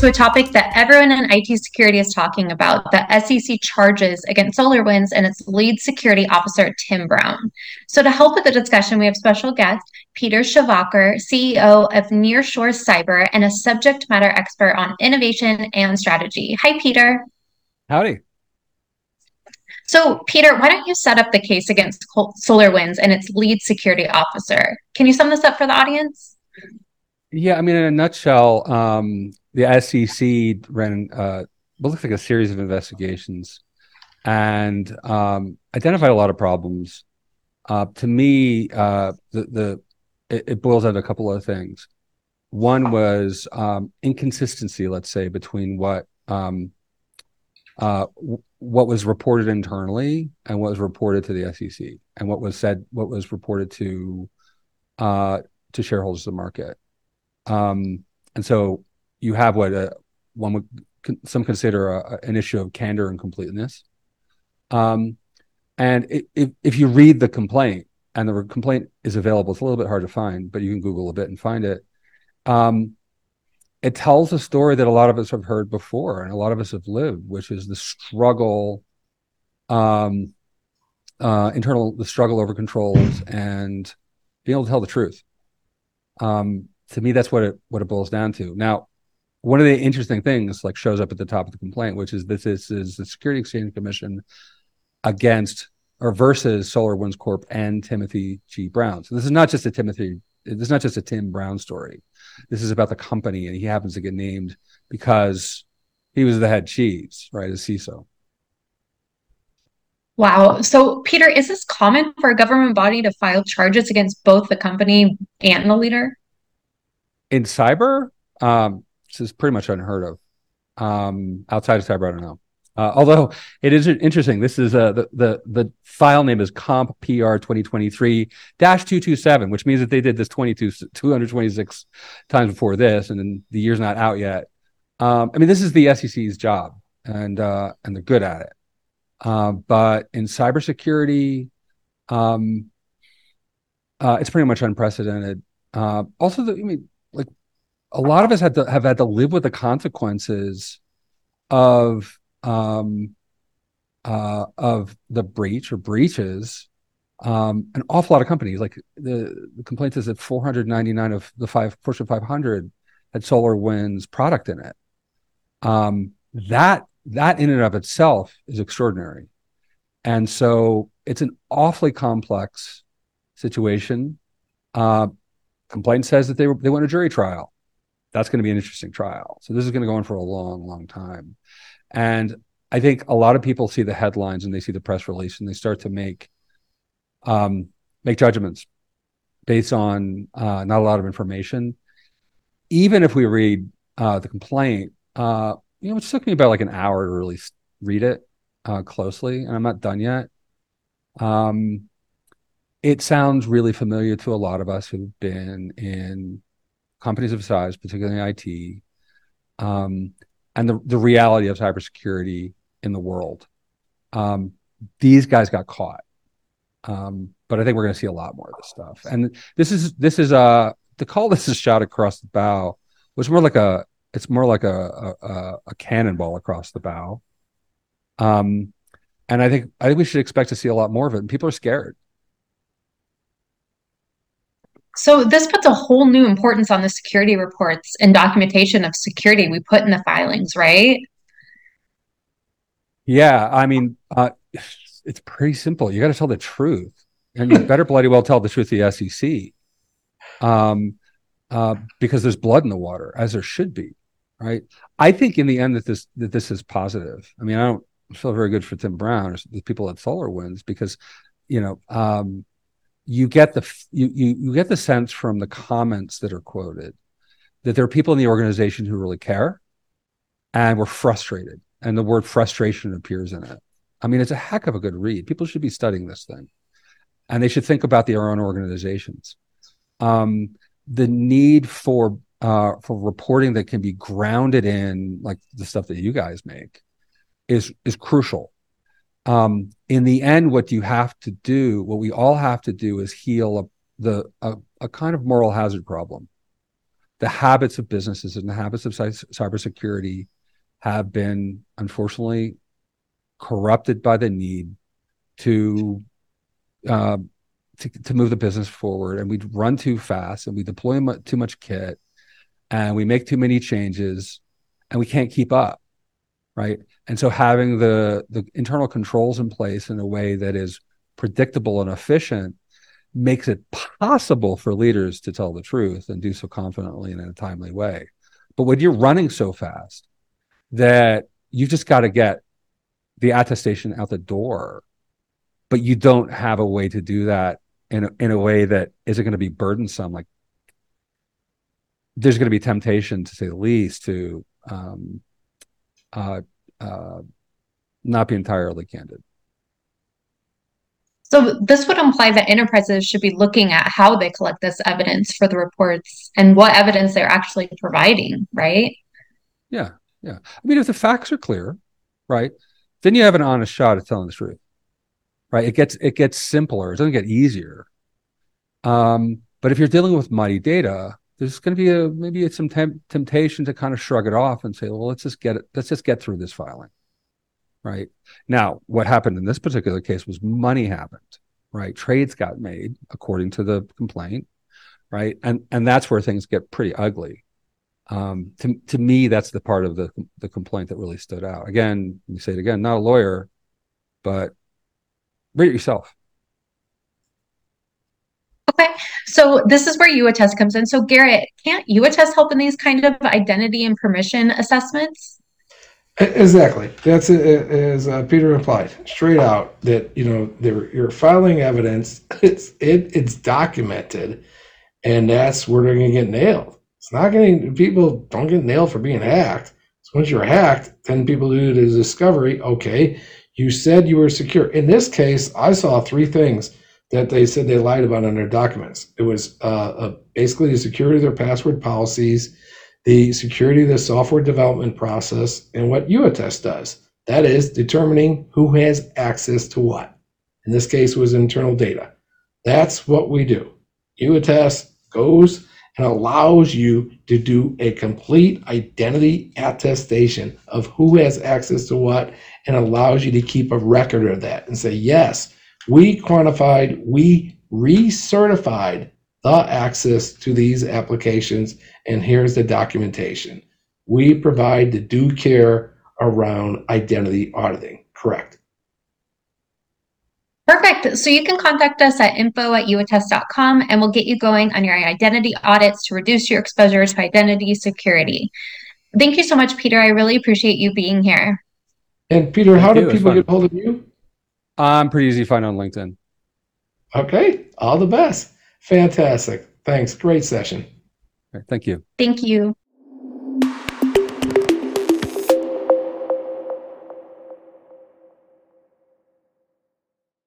to a topic that everyone in IT security is talking about the SEC charges against SolarWinds and its lead security officer, Tim Brown. So, to help with the discussion, we have special guest Peter Schawacker, CEO of Nearshore Cyber and a subject matter expert on innovation and strategy. Hi, Peter. Howdy. So, Peter, why don't you set up the case against SolarWinds and its lead security officer? Can you sum this up for the audience? Yeah, I mean, in a nutshell, um, the SEC ran uh, what looks like a series of investigations and um, identified a lot of problems. Uh, to me, uh, the the it, it, boils down to a couple of things. One was um, inconsistency, let's say, between what um, uh, what was reported internally and what was reported to the SEC, and what was said, what was reported to uh, to shareholders of the market. Um, and so you have what a, one would some consider a, an issue of candor and completeness. Um, and if, if you read the complaint, and the complaint is available, it's a little bit hard to find, but you can Google a bit and find it. Um, it tells a story that a lot of us have heard before and a lot of us have lived, which is the struggle, um, uh, internal, the struggle over controls and being able to tell the truth. Um, to me, that's what it what it boils down to. Now, one of the interesting things like shows up at the top of the complaint, which is this is, is the Security Exchange Commission against or versus SolarWinds Corp and Timothy G. Brown. So this is not just a Timothy, this is not just a Tim Brown story. This is about the company, and he happens to get named because he was the head cheese, right, as CISO. Wow. So, Peter, is this common for a government body to file charges against both the company and the leader? In cyber, um, is pretty much unheard of. Um, outside of cyber, I don't know. Uh, although it is interesting, this is uh, the, the the file name is comp pr 2023 227, which means that they did this 22 226 times before this, and then the year's not out yet. Um, I mean, this is the SEC's job, and uh, and they're good at it. Uh, but in cybersecurity, um, uh, it's pretty much unprecedented. Uh, also, the, I mean, a lot of us had to have had to live with the consequences of um, uh, of the breach or breaches, um, an awful lot of companies, like the, the complaint is that 499 of the five Fortune 500 had SolarWinds product in it. Um, that that in and of itself is extraordinary, and so it's an awfully complex situation. Uh, complaint says that they they went a jury trial. That's going to be an interesting trial. So this is going to go on for a long, long time. And I think a lot of people see the headlines and they see the press release and they start to make um, make judgments based on uh, not a lot of information. Even if we read uh, the complaint, uh, you know, it took me about like an hour to really read it uh, closely, and I'm not done yet. Um, it sounds really familiar to a lot of us who've been in companies of size, particularly IT. Um, and the, the reality of cybersecurity in the world. Um, these guys got caught. Um, but I think we're going to see a lot more of this stuff. And this is this is uh to call this a shot across the bow was more like a it's more like a a, a cannonball across the bow. Um, and I think I think we should expect to see a lot more of it. And people are scared. So this puts a whole new importance on the security reports and documentation of security we put in the filings, right? Yeah, I mean, uh, it's pretty simple. You got to tell the truth, and you better bloody well tell the truth to the SEC, um, uh, because there's blood in the water, as there should be, right? I think in the end that this that this is positive. I mean, I don't feel very good for Tim Brown or the people at SolarWinds because, you know, um, you get the you, you you get the sense from the comments that are quoted that there are people in the organization who really care and were frustrated. And the word frustration appears in it. I mean it's a heck of a good read. People should be studying this thing. And they should think about their own organizations. Um, the need for uh, for reporting that can be grounded in like the stuff that you guys make is is crucial um, in the end, what you have to do, what we all have to do, is heal a, the a, a kind of moral hazard problem. the habits of businesses and the habits of cybersecurity have been unfortunately corrupted by the need to uh, to, to move the business forward and we run too fast and we deploy too much kit and we make too many changes and we can't keep up right and so having the the internal controls in place in a way that is predictable and efficient makes it possible for leaders to tell the truth and do so confidently and in a timely way but when you're running so fast that you've just got to get the attestation out the door but you don't have a way to do that in a, in a way that isn't going to be burdensome. Like there's going to be temptation, to say the least, to um, uh, uh, not be entirely candid. So this would imply that enterprises should be looking at how they collect this evidence for the reports and what evidence they're actually providing, right? Yeah, yeah. I mean, if the facts are clear, right, then you have an honest shot at telling the truth right? It gets it gets simpler. It doesn't get easier. Um, but if you're dealing with muddy data, there's going to be a maybe it's some temp- temptation to kind of shrug it off and say, well, let's just get it. Let's just get through this filing, right? Now, what happened in this particular case was money happened, right? Trades got made according to the complaint, right? And and that's where things get pretty ugly. Um, to to me, that's the part of the the complaint that really stood out. Again, let me say it again, not a lawyer, but Read it yourself. Okay, so this is where YouAttest comes in. So Garrett, can't YouAttest help in these kind of identity and permission assessments? Exactly. That's as uh, Peter implied, straight out that you know you're filing evidence. It's it it's documented, and that's where they're going to get nailed. It's not getting people don't get nailed for being hacked. So once you're hacked, then people do the discovery. Okay, you said you were secure. In this case, I saw three things that they said they lied about in their documents. It was uh, basically the security of their password policies, the security of the software development process, and what YouAttest does. That is determining who has access to what. In this case, was internal data. That's what we do. YouAttest goes and allows you to do a complete identity attestation of who has access to what and allows you to keep a record of that and say, yes, we quantified, we recertified the access to these applications, and here's the documentation. We provide the due care around identity auditing. Correct. Perfect. So you can contact us at info at youattest.com and we'll get you going on your identity audits to reduce your exposure to identity security. Thank you so much, Peter. I really appreciate you being here. And Peter, Thank how do people get hold of you? I'm pretty easy to find on LinkedIn. Okay. All the best. Fantastic. Thanks. Great session. Right, thank you. Thank you.